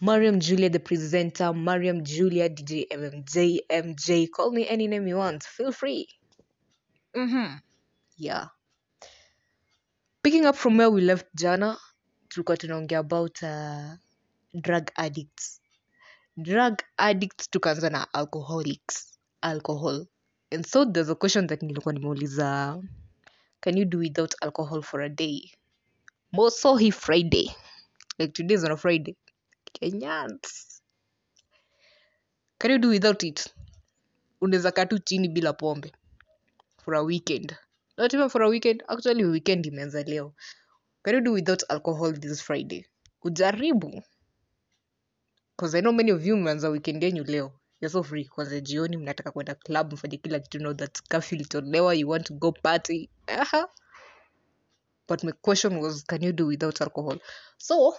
Mariam Julia, the presenter, Mariam Julia, DJ MMJ, MJ. Call me any name you want. Feel free. Mm-hmm. Yeah. Picking up from where we left jana, tulikuwa tunaongea about uh, drug addicts. Drug addicts tukaanza na alcoholics, alcohol. And so there's a question that nilikuwa nimeuliza, can you do without alcohol for a day? More so he Friday. Like today's on a Friday. Kenyans. Can you do without it? Unaweza kaa tu chini bila pombe for a weekend. Not even for a weekend. Actually, weekend imeanza leo. Can you do without alcohol this Friday? Ujaribu. Cause I know many of you mmeanza weekend yenyu leo. You're so free. Kwanza jioni mnataka kwenda club mfanye kila kitu know that curfew ilitolewa. You want to go party. Aha. But my question was, can you do without alcohol? So,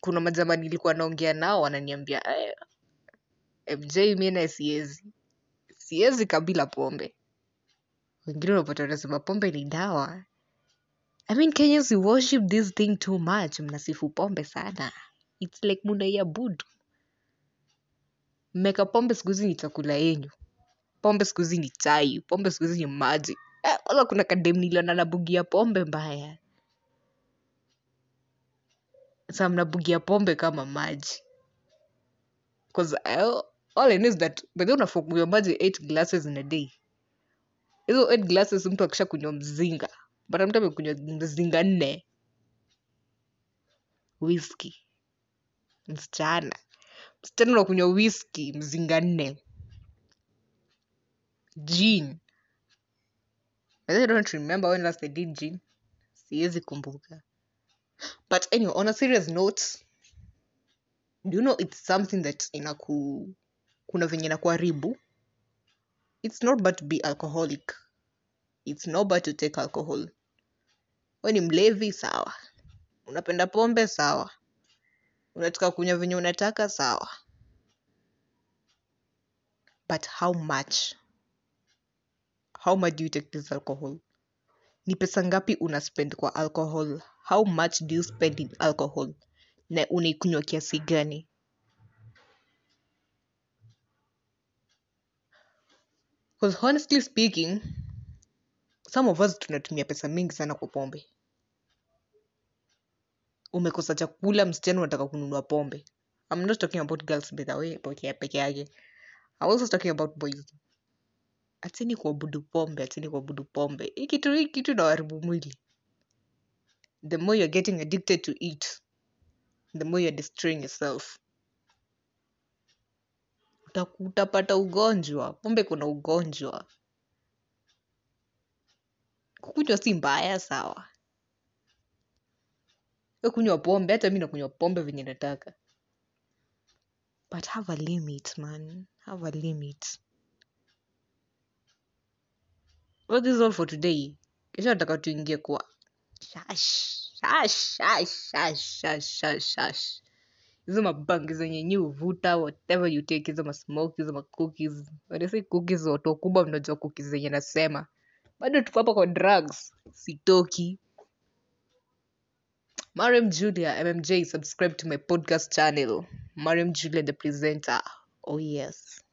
kuna majamaa nilikuwa naongea nao wananiambia eh, MJ mi siezi. Siezi kabila pombe. Wengine unapata wanasema pombe ni dawa. I mean Kenyans we worship this thing too much. Mnasifu pombe sana. It's like munaiabudu mmeka pombe sikuhizi ni chakula yenyu. Pombe sikuhizi ni chai. Pombe sikuhizi ni maji. Eh, kuna kadem niliona nabugia pombe mbaya sa mnabugia pombe kama maji Because is that by the maji 8 glasses in a day. Hizo 8 glasses mtu akisha kunywa mzinga. bata mtu amekunywa mzinga nne. Whisky. Msichana. Msichana unakunywa whisky mzinga nne. Gin. I don't remember when last I did gin. Siwezi kumbuka. But anyway, on a serious note, do you know it's something that inaku kuna venye inakuharibu? It's not bad to be alcoholic. It's not bad to take alcohol. We ni mlevi sawa. Unapenda pombe sawa. Unataka kunywa venye unataka sawa. But how much? How much do you take this alcohol ni pesa ngapi una spend kwa alcohol how much do you spend in alcohol na unaikunywa kiasi gani Because honestly speaking, some of us tunatumia pesa mingi sana kwa pombe. Umekosa chakula, msichana unataka kununua pombe. I'm not talking about girls by the way, peke yake. I'm also talking about boys. Acheni kuabudu pombe, atini kuabudu pombe. Hii kitu hii kitu inaharibu mwili. The more you're getting addicted to it, the more you're destroying yourself. Utapata ugonjwa. Pombe kuna ugonjwa. Kukunywa si mbaya, sawa. We kunywa pombe, hata mi nakunywa pombe venye nataka. But have a limit, man. Have a limit. Well, this is all for today. Kesho nataka tuingie kwa shash. Hizo mabangi zenye nyi uvuta, whatever you take, hizo masmoke, hizo macookies. wanasai cookies, watu wakubwa mnajua cookies zenye nasema. Bado tuko hapa kwa drugs. Sitoki. Mariam Julia, MMJ, subscribe to my podcast channel. Mariam Julia, the presenter. Oh, yes.